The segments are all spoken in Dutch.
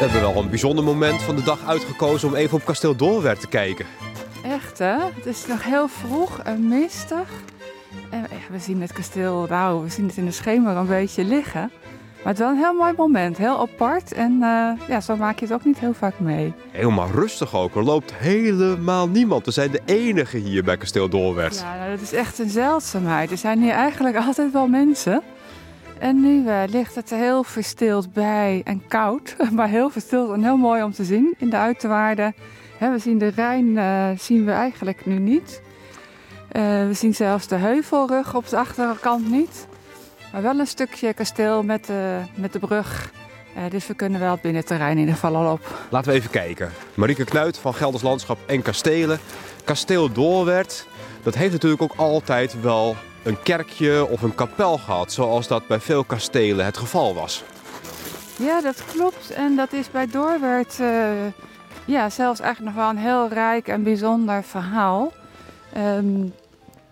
We hebben wel een bijzonder moment van de dag uitgekozen om even op kasteel Doorwerth te kijken. Echt hè? Het is nog heel vroeg en mistig. En we zien het kasteel, nou, we zien het in de schemer een beetje liggen. Maar het is wel een heel mooi moment, heel apart. En eh, ja, zo maak je het ook niet heel vaak mee. Helemaal rustig ook. Er loopt helemaal niemand. We zijn de enige hier bij kasteel Doorwerth. Ja, nou, dat is echt een zeldzaamheid. Er zijn hier eigenlijk altijd wel mensen. En nu eh, ligt het heel verstild bij en koud. Maar heel verstild en heel mooi om te zien in de uiterwaarden. We zien de Rijn eh, zien we eigenlijk nu niet. We zien zelfs de heuvelrug op de achterkant niet. Maar wel een stukje kasteel met, de met de brug. Eh, dus we kunnen wel het binnenterrein in ieder geval al op. Laten we even kijken. Marieke Knuit van Gelders Landschap en Kastelen. Kasteel Doorwerth, dat heeft natuurlijk ook altijd wel een kerkje of een kapel gehad. Zoals dat bij veel kastelen het geval was. Ja, dat klopt. En dat is bij Doorwerth eh, ja, zelfs eigenlijk nog wel een heel rijk en bijzonder verhaal. Ehm,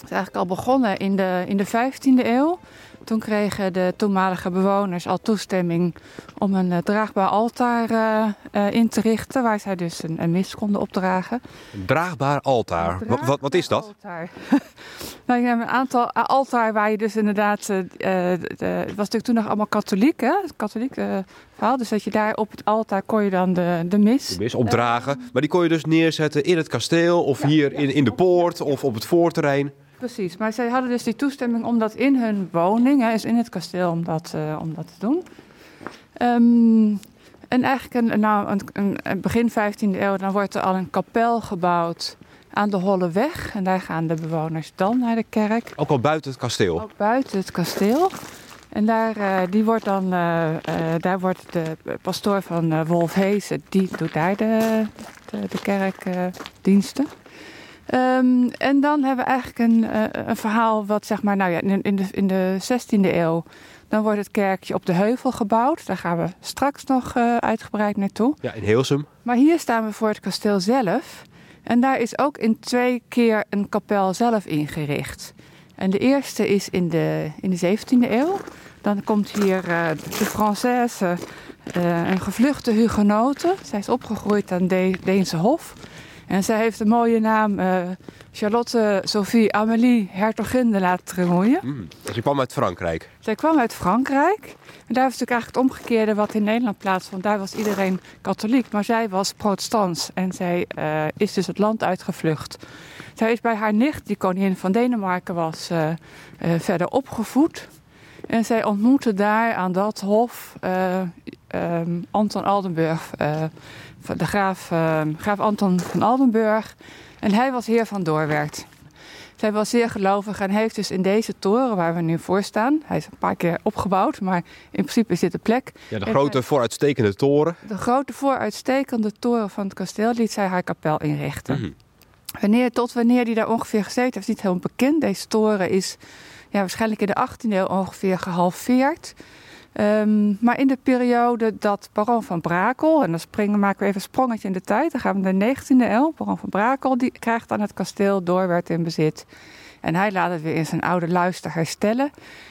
het is eigenlijk al begonnen in de, in de 15e eeuw. Toen kregen de toenmalige bewoners al toestemming om een eh, draagbaar altaar eh, eh, in te richten, waar zij dus een, een mis konden opdragen. Een draagbaar altaar. Een Wat, wat, wat is dat? Altaar. nou, je hebt een aantal altaar waar je dus inderdaad. de- de- het was natuurlijk toen nog allemaal katholiek, hè? Het katholiek verhaal. Dus dat je daar op het altaar kon je dan de, de mis. De mis opdragen. Maar die kon je dus neerzetten in het kasteel of Ja, hier ja. in, in de poort of op het voorterrein. Precies, maar zij hadden dus die toestemming om dat in hun woning, hè, is in het kasteel, om dat, eh, om dat te doen. Ehm, en eigenlijk een, nou, een, begin 15e eeuw, dan wordt er al een kapel gebouwd aan de Holleweg. En daar gaan de bewoners dan naar de kerk, Ook al buiten het kasteel. ook buiten het kasteel. En daar, eh, die wordt dan, eh, daar wordt de pastoor van Wolfhezen, die doet daar de, de, de kerkdiensten. Ehm, en dan hebben we eigenlijk een, eh, een verhaal wat zeg maar, nou ja, in, in de, in de 16e eeuw, dan wordt het kerkje op de heuvel gebouwd. Daar gaan we straks nog eh, uitgebreid naartoe. Ja, in Heelsum. Maar hier staan we voor het kasteel zelf. En daar is ook in twee keer een kapel zelf ingericht. En de eerste is in de, in de 17e eeuw. Dan komt hier eh, de Française, een gevluchte hugenote. Zij is opgegroeid aan de Deense Hof. En zij heeft de mooie naam eh, Charlotte Sophie Amélie Hertogin de La Trémouille. Mm. Dus je kwam uit Frankrijk. Zij kwam uit Frankrijk. En daar was natuurlijk eigenlijk het omgekeerde wat in Nederland plaatsvond. Daar was iedereen katholiek, maar zij was protestants. En zij eh, is dus het land uitgevlucht. Zij is bij haar nicht, die koningin van Denemarken was, eh, verder opgevoed. En zij ontmoette daar aan dat hof eh, ehm, Anton Aldenburg, eh, de graaf, ehm, graaf Anton van Aldenburg. En hij was heer van Doorwerth. Zij was zeer gelovig en heeft dus in deze toren waar we nu voor staan, hij is een paar keer opgebouwd, maar in principe is dit de plek. Ja, de En grote vooruitstekende toren. De grote vooruitstekende toren van het kasteel liet zij haar kapel inrichten. Mhm. Wanneer, tot wanneer die daar ongeveer gezeten heeft, is niet helemaal bekend. Deze toren is ja, waarschijnlijk in de 18e eeuw ongeveer gehalveerd. Ehm, maar in de periode dat baron van Brakel, en dan springen, maken we even een sprongetje in de tijd, dan gaan we naar de 19e eeuw. Baron van Brakel die krijgt dan het kasteel Doorwerth in bezit. En hij laat het weer in zijn oude luister herstellen.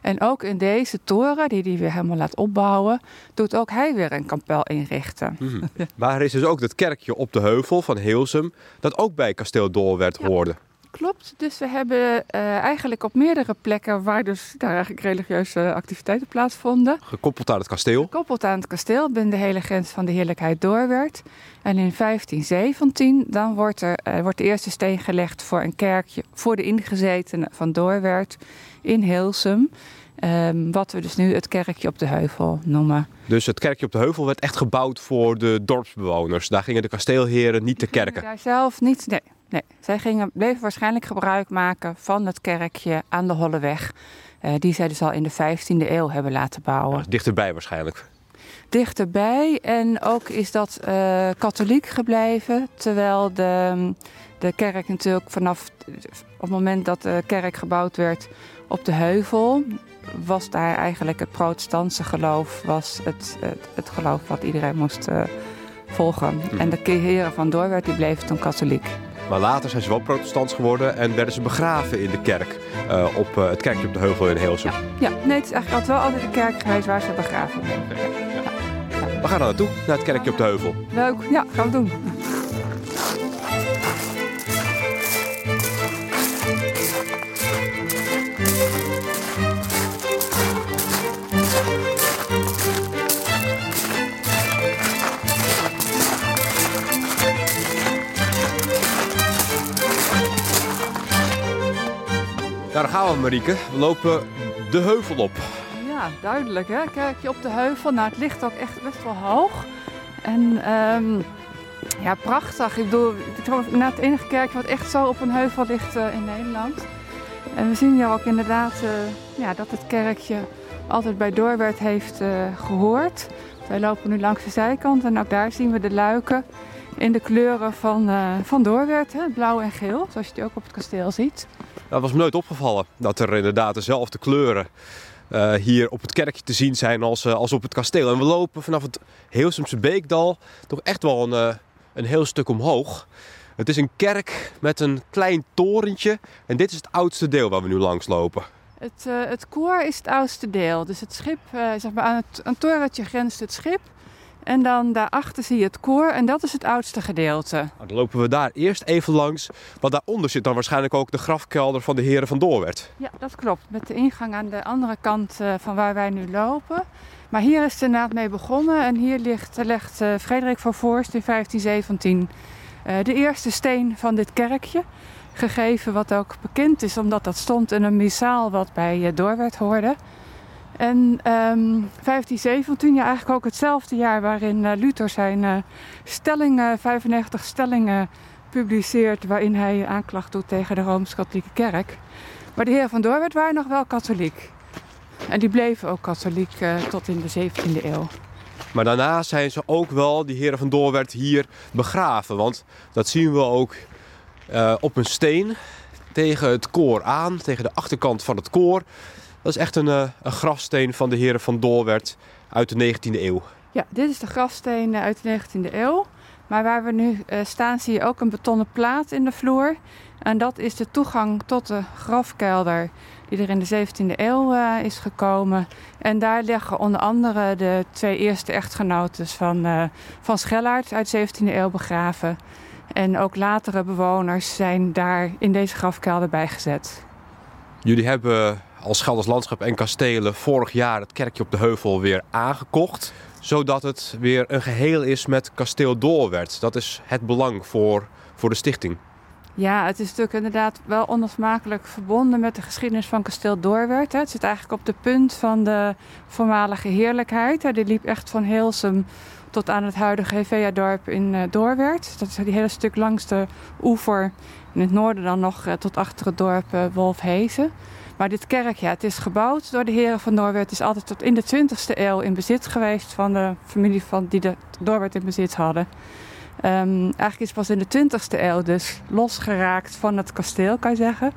En ook in deze toren, die hij weer helemaal laat opbouwen, doet ook hij weer een kapel inrichten. Mhm. Maar er is dus ook dat kerkje op de heuvel van Heelsum, dat ook bij kasteel Doorwerth Ja. hoorde. Klopt, dus we hebben eh, eigenlijk op meerdere plekken waar dus daar eigenlijk religieuze activiteiten plaatsvonden. Gekoppeld aan het kasteel. Gekoppeld aan het kasteel binnen de hele grens van de heerlijkheid Doorwerth. En in 1517 dan wordt, er, eh, wordt de eerste steen gelegd voor een kerkje voor de ingezetenen van Doorwerth in Heelsum. Ehm, wat we dus nu het kerkje op de heuvel noemen. Dus het kerkje op de heuvel werd echt gebouwd voor de dorpsbewoners. Daar gingen de kasteelheren niet te kerken. Daar zelf niet. Nee, nee. Zij gingen, bleven waarschijnlijk gebruik maken van het kerkje aan de Holleweg. eh, die zij dus al in de 15e eeuw hebben laten bouwen. Dichterbij waarschijnlijk. Dichterbij en ook is dat eh, katholiek gebleven. Terwijl de, de kerk natuurlijk vanaf op het moment dat de kerk gebouwd werd op de heuvel. Was daar eigenlijk het protestantse geloof, was het, het, het geloof wat iedereen moest eh, volgen. En de heren van Doorwerth die bleven toen katholiek. Maar later zijn ze wel protestants geworden en werden ze begraven in de kerk. eh, op eh, het kerkje op de Heuvel in Heelsum. Ja, nee, het is eigenlijk altijd wel altijd de kerk geweest waar ze begraven zijn. We gaan er naartoe, naar het kerkje op de Heuvel. Leuk, ja, gaan we doen. Daar gaan we Marieke. We lopen de heuvel op. Ja, duidelijk hè. Kerkje op de heuvel. Nou, het ligt ook echt best wel hoog. En ehm, ja, prachtig. Ik bedoel, het inderdaad het enige kerkje wat echt zo op een heuvel ligt eh, in Nederland. En we zien hier ook inderdaad eh, ja, dat het kerkje altijd bij Doorwerd heeft eh, gehoord. Wij lopen nu langs de zijkant en ook daar zien we de luiken in de kleuren van, eh van Doorwerd. Hè, blauw en geel, zoals je die ook op het kasteel ziet. Dat was me nooit opgevallen. Dat er inderdaad dezelfde kleuren eh, hier op het kerkje te zien zijn als, eh, als op het kasteel. En we lopen vanaf het Heelsumse Beekdal toch echt wel een, een heel stuk omhoog. Het is een kerk met een klein torentje. En dit is het oudste deel waar we nu langs lopen. Het, het koor is het oudste deel. Dus het schip, zeg maar aan het aan het torentje grenst het schip. En dan daarachter zie je het koor en dat is het oudste gedeelte. Nou, dan lopen we daar eerst even langs. Want daaronder zit dan waarschijnlijk ook de grafkelder van de heren van Doorwerd. Ja, dat klopt. Met de ingang aan de andere kant eh, van waar wij nu lopen. Maar hier is het inderdaad mee begonnen. En hier ligt, legt eh, Frederik van Voorst in 1517 eh, de eerste steen van dit kerkje. Gegeven wat ook bekend is omdat dat stond in een missaal wat bij eh, Doorwerd hoorde. En ehm 1517, ja eigenlijk ook hetzelfde jaar waarin eh, Luther zijn eh, stellingen, 95 stellingen publiceert waarin hij aanklacht doet tegen de Rooms-Katholieke Kerk. Maar de heren van Doorwerd waren nog wel katholiek. En die bleven ook katholiek eh, tot in de 17e eeuw. Maar daarna zijn ze ook wel, die heren van Doorwerd, hier begraven. Want dat zien we ook op een steen tegen het koor aan, tegen de achterkant van het koor. Dat is echt een, eh, een grafsteen van de heren van Doorwerd uit de 19e eeuw. Ja, dit is de grafsteen eh, uit de 19e eeuw. Maar waar we nu eh, staan zie je ook een betonnen plaat in de vloer. En dat is de toegang tot de grafkelder die er in de 17e eeuw is gekomen. En daar liggen onder andere de twee eerste echtgenotes van, eh van Schellaert uit de 17e eeuw begraven. En ook latere bewoners zijn daar in deze grafkelder bijgezet. Jullie hebben als Gelders Landschap en Kastelen vorig jaar het kerkje op de heuvel weer aangekocht. Zodat het weer een geheel is met kasteel Doorwerd. Dat is het belang voor, voor de stichting. Ja, het is natuurlijk inderdaad wel onlosmakelijk verbonden met de geschiedenis van kasteel Doorwerd. hè. Het zit eigenlijk op de punt van de voormalige heerlijkheid. Die liep echt van Heelsum tot aan het huidige Hevea-dorp in eh, Doorwerd. Dat is die hele stuk langs de oever. In het noorden dan nog eh, tot achter het dorp eh, Wolfhezen. Maar dit kerk, ja, het is gebouwd door de heren van Doorwerd. Het is altijd tot in de 20e eeuw in bezit geweest van de familie van, die de Doorwerd in bezit hadden. Ehm, eigenlijk is het pas in de 20e eeuw dus losgeraakt van het kasteel, kan je zeggen.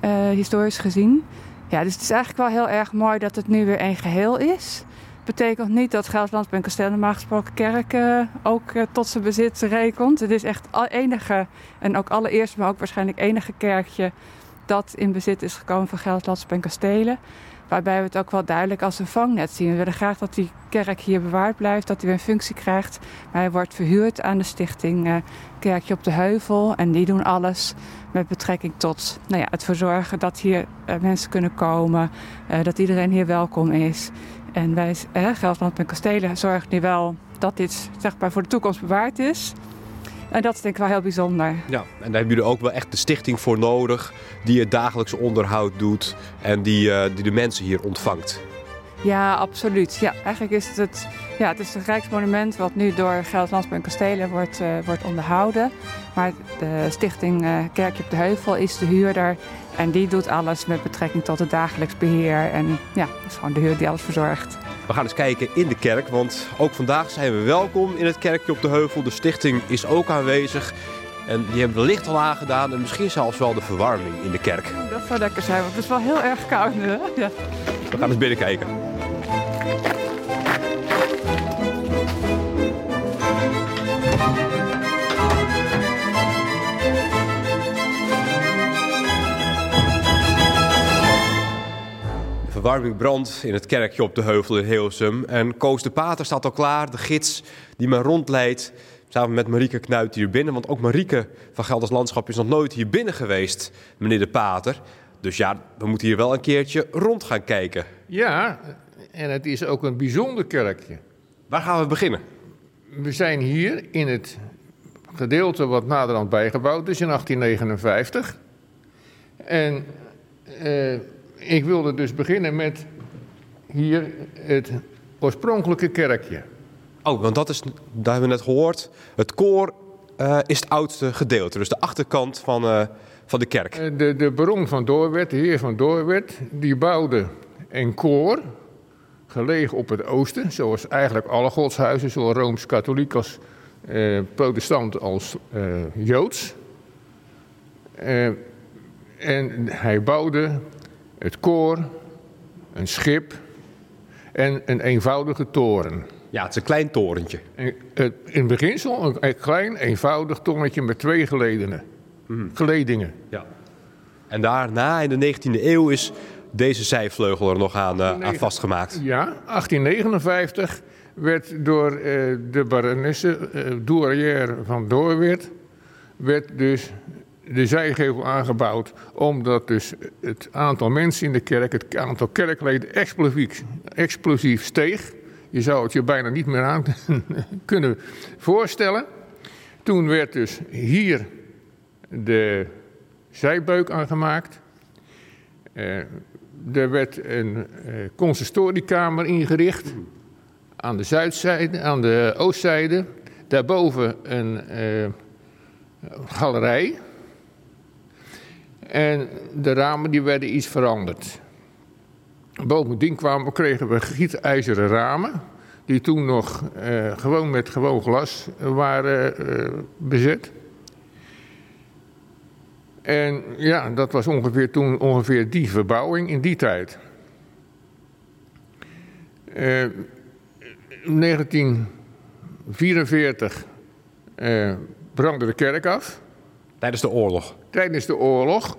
Eh, historisch gezien. Ja, dus het is eigenlijk wel heel erg mooi dat het nu weer één geheel is. Betekent niet dat Gelderland bij een normaal gesproken kerk eh, ook eh, tot zijn bezit rekent. Het is echt het enige, en ook allereerst, maar ook waarschijnlijk enige kerkje dat in bezit is gekomen van Gelderland en kastelen. Waarbij we het ook wel duidelijk als een vangnet zien. We willen graag dat die kerk hier bewaard blijft, dat hij weer een functie krijgt. Hij wordt verhuurd aan de stichting eh, Kerkje op de Heuvel. En die doen alles met betrekking tot nou ja, het verzorgen dat hier eh, mensen kunnen komen. eh, dat iedereen hier welkom is. En wij, Gelderland en Kastelen, zorgen nu wel dat dit zeg maar, voor de toekomst bewaard is. En dat is denk ik wel heel bijzonder. Ja, en daar hebben jullie ook wel echt de stichting voor nodig. Die het dagelijkse onderhoud doet en die, eh, die de mensen hier ontvangt. Ja, absoluut. Ja, eigenlijk is het het, ja, het, is het Rijksmonument wat nu door Gelderland en Kastelen wordt, eh, wordt onderhouden. Maar de stichting eh, Kerkje op de Heuvel is de huurder. En die doet alles met betrekking tot het dagelijks beheer. En ja, dat is gewoon de huur die alles verzorgt. We gaan eens kijken in de kerk, want ook vandaag zijn we welkom in het kerkje op de heuvel. De stichting is ook aanwezig. En die hebben de licht al aangedaan en misschien zelfs wel de verwarming in de kerk. Dat zou lekker zijn, want het is wel heel erg koud nu. Hè? Ja. We gaan eens binnenkijken. Verwarming brandt in het kerkje op de heuvel in Heelsum. En Koos de Pater staat al klaar, de gids die me rondleidt. Samen met Marieke Knuit hier binnen. Want ook Marieke van Gelders Landschap is nog nooit hier binnen geweest, meneer de Pater. Dus ja, we moeten hier wel een keertje rond gaan kijken. Ja, en het is ook een bijzonder kerkje. Waar gaan we beginnen? We zijn hier in het gedeelte wat naderhand bijgebouwd is in 1859. En eh, ik wilde dus beginnen met hier het oorspronkelijke kerkje. Oh, want dat is, daar hebben we net gehoord, het koor uh, is het oudste gedeelte. Dus de achterkant van, uh, van de kerk. Eh, de, de baron van Doorwerd, de heer van Doorwerd, die bouwde een koor gelegen op het oosten. Zoals eigenlijk alle godshuizen, zowel Rooms-Katholiek als eh, protestant als eh, Joods. Eh, en hij bouwde het koor, een schip en een eenvoudige toren. Ja, het is een klein torentje. En, in beginsel een, klein, eenvoudig torentje met twee geledenen. Mm. geledingen. Ja. En daarna, in de 19e eeuw, is deze zijvleugel er nog aan, uh, aan vastgemaakt. Ja, 1859 werd door uh, de baronesse uh, Douarière van Doorweert... werd dus de zijgevel aangebouwd... omdat dus het aantal mensen in de kerk, het aantal kerkleden explosief, explosief steeg. Je zou het je bijna niet meer aan kunnen voorstellen. Toen werd dus hier de zijbeuk aangemaakt... Uh, er werd een uh, consistoriekamer ingericht aan de zuidzijde, aan de oostzijde. Daarboven een uh, galerij. En de ramen die werden iets veranderd. Bovendien kwamen, kregen we gietijzeren ramen. Die toen nog uh, gewoon met gewoon glas waren uh, bezet. En ja, dat was ongeveer toen ongeveer die verbouwing in die tijd. Uh, 1944 uh, brandde de kerk af. Tijdens de oorlog? Tijdens de oorlog.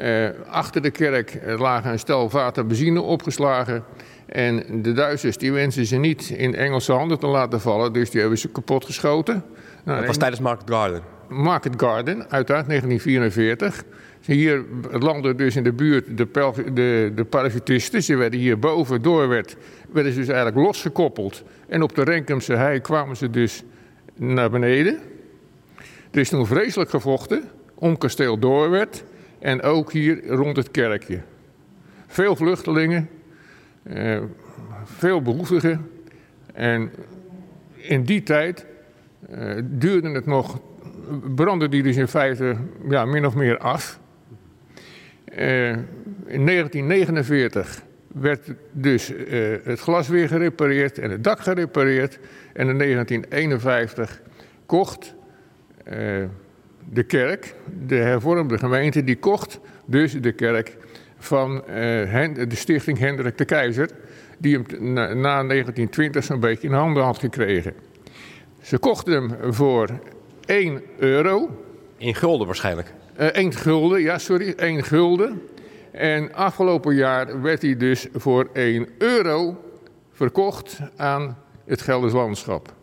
Uh, achter de kerk lagen een stel vaten benzine opgeslagen. En de Duitsers die wensen ze niet in Engelse handen te laten vallen, dus die hebben ze kapot geschoten. Nou, dat was tijdens Market Garden? Market Garden, uiteraard 1944. Hier landden dus in de buurt de, de, de parachutisten. Ze werden hier boven doorwerd, werden ze dus eigenlijk losgekoppeld. En op de Renkumse hei kwamen ze dus naar beneden. Er is toen vreselijk gevochten om kasteel Doorwerd en ook hier rond het kerkje. Veel vluchtelingen, eh, veel behoeftigen. En in die tijd eh, duurde het nog, brandde die dus in feite ja, min of meer af. Uh, in 1949 werd dus het glas weer gerepareerd en het dak gerepareerd. En in 1951 kocht de kerk, de hervormde gemeente, die kocht dus de kerk van de stichting Hendrik de Keizer, die hem na, na 1920 zo'n beetje in handen had gekregen. Ze kochten hem voor 1 euro. In gulden waarschijnlijk? Uh, 1 gulden, ja sorry, 1 gulden. En afgelopen jaar werd hij dus voor 1 euro verkocht aan het Gelders Landschap.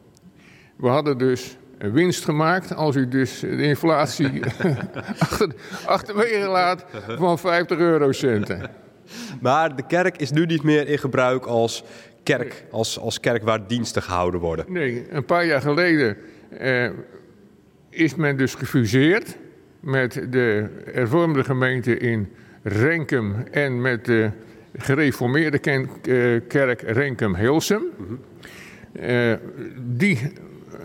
We hadden dus winst gemaakt als u dus de inflatie achter, achterwege laat van 50 eurocenten. Maar de kerk is nu niet meer in gebruik als kerk, als, als kerk waar diensten gehouden worden. Nee, een paar jaar geleden eh, is men dus gefuseerd met de hervormde gemeente in Renkum en met de gereformeerde eh, kerk Renkum-Hilsum. Uh, die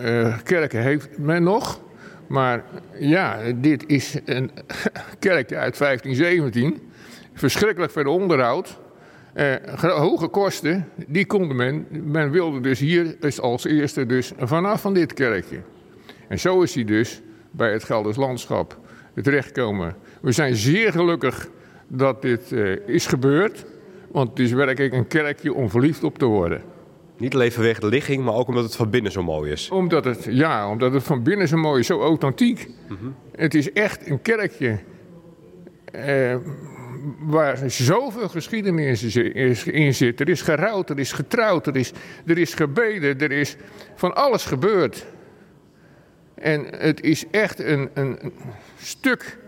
uh, kerken heeft men nog. Maar ja, dit is een kerk uit 1517. Verschrikkelijk veel onderhoud. Uh, hoge kosten, die konden men. Men wilde dus hier als eerste dus vanaf van dit kerkje. En zo is hij dus bij het Gelders Landschap terechtgekomen. We zijn zeer gelukkig dat dit uh, is gebeurd. Want het is werkelijk een kerkje om verliefd op te worden. Niet alleen vanwege de ligging, maar ook omdat het van binnen zo mooi is. Omdat het, ja, omdat het van binnen zo mooi is, zo authentiek. Mm -hmm. Het is echt een kerkje. Uh, waar zoveel geschiedenis in zit. Er is gerouwd, er is getrouwd, er is, er is gebeden, er is van alles gebeurd. En het is echt een, een stuk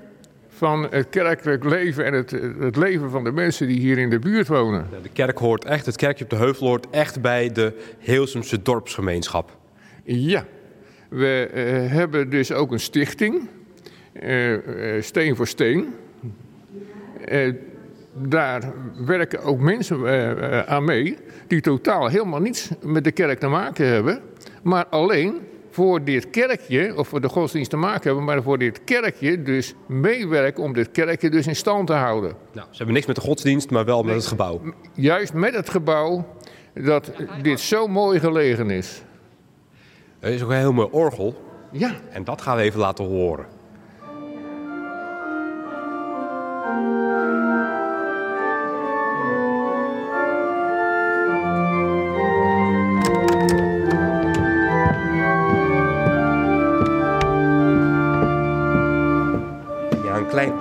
van het kerkelijk leven en het, het leven van de mensen die hier in de buurt wonen. De kerk hoort echt, het kerkje op de Heuvel hoort echt bij de Heelsumse dorpsgemeenschap. Ja, we uh, hebben dus ook een stichting, uh, Steen voor Steen. daar werken ook mensen aan mee die totaal helemaal niets met de kerk te maken hebben, maar alleen voor dit kerkje, of voor de godsdienst te maken hebben, maar voor dit kerkje dus meewerken om dit kerkje dus in stand te houden. Nou, ze hebben niks met de godsdienst, maar wel met het gebouw. Juist met het gebouw dat dit zo mooi gelegen is. Er is ook een heel mooi orgel. Ja. En dat gaan we even laten horen.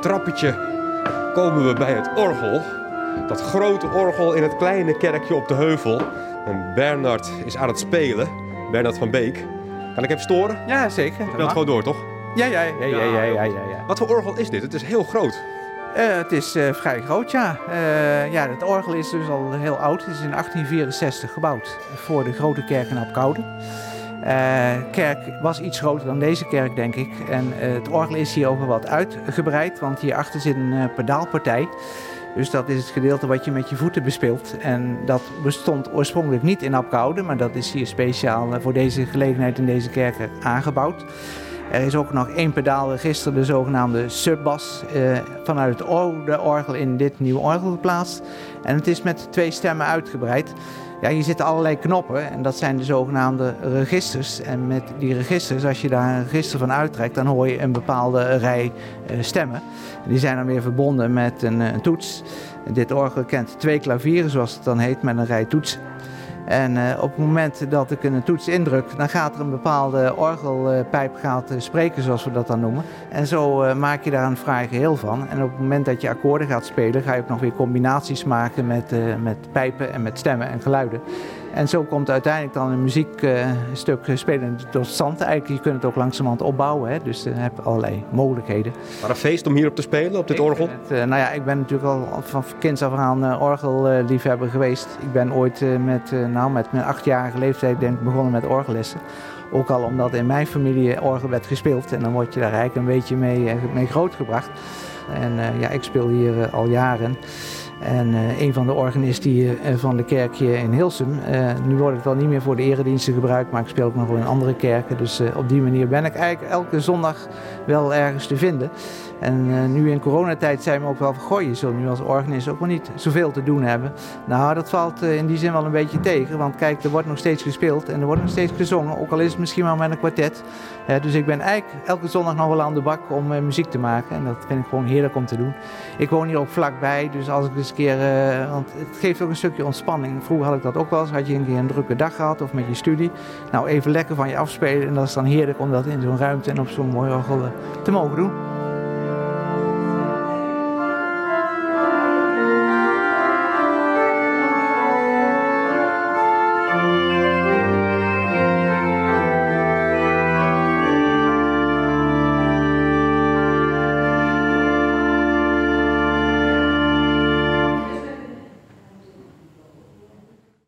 Trappetje komen we bij het orgel. Dat grote orgel in het kleine kerkje op de heuvel. En Bernard is aan het spelen. Bernard van Beek. Kan ik even storen? Ja, zeker. Je bent gewoon door, toch? Ja, ja, ja, ja, ja, ja, ja, Wat voor orgel is dit? Het is heel groot. Uh, het is uh, vrij groot, ja. Uh, ja. Het orgel is dus al heel oud. Het is in 1864 gebouwd voor de grote kerk in Apkoude. Uh, kerk was iets groter dan deze kerk, denk ik. En uh, het orgel is hier ook wat uitgebreid, want hierachter zit een uh, pedaalpartij. Dus dat is het gedeelte wat je met je voeten bespeelt. En dat bestond oorspronkelijk niet in Apkoude, maar dat is hier speciaal voor deze gelegenheid in deze kerk aangebouwd. Er is ook nog één pedaalregister, de zogenaamde subbas, vanuit het oude orgel in dit nieuwe orgel geplaatst. En het is met twee stemmen uitgebreid. Ja, hier zitten allerlei knoppen en dat zijn de zogenaamde registers. En met die registers, als je daar een register van uittrekt, dan hoor je een bepaalde rij uh, stemmen. Die zijn dan weer verbonden met een, een toets. Dit orgel kent twee klavieren, zoals het dan heet, met een rij toetsen. En uh, op het moment dat ik een toets indruk, dan gaat er een bepaalde orgelpijp gaat spreken, zoals we dat dan noemen. En zo uh, maak je daar een fraai geheel van. En op het moment dat je akkoorden gaat spelen, ga je ook nog weer combinaties maken met, met pijpen en met stemmen en geluiden. En zo komt uiteindelijk dan een muziekstuk spelen tot stand. Eigenlijk, je kunt het ook langzamerhand opbouwen, hè? dus je hebt allerlei mogelijkheden. Maar een feest om hierop te spelen, op dit orgel? Het, uh, nou ja, ik ben natuurlijk al van kinds af aan uh, orgelliefhebber geweest. Ik ben ooit uh, met, nou, met mijn achtjarige leeftijd denk ik begonnen met orgellessen. Ook al omdat in mijn familie orgel werd gespeeld en dan word je daar eigenlijk een beetje mee, mee grootgebracht. En ja, ik speel hier al jaren. En uh, een van de organisten uh, van de kerk hier in Hilsum. Uh, nu wordt het wel niet meer voor de erediensten gebruikt, maar ik speel ook nog wel in andere kerken. Dus op die manier ben ik eigenlijk elke zondag wel ergens te vinden. En uh, nu in coronatijd zijn we ook wel van, goh, je nu als organist ook wel niet zoveel te doen hebben. Nou, dat valt uh, in die zin wel een beetje tegen, want kijk, er wordt nog steeds gespeeld en er wordt nog steeds gezongen, ook al is het misschien wel met een kwartet. Dus ik ben eigenlijk elke zondag nog wel aan de bak om muziek te maken en dat vind ik gewoon heerlijk om te doen. Ik woon hier ook vlakbij, dus als ik eens een keer, want het geeft ook een stukje ontspanning. Vroeger had ik dat ook wel eens, had je een keer een drukke dag gehad of met je studie. Nou, even lekker van je afspelen en dat is dan heerlijk om dat in zo'n ruimte en op zo'n mooi orgel te mogen doen.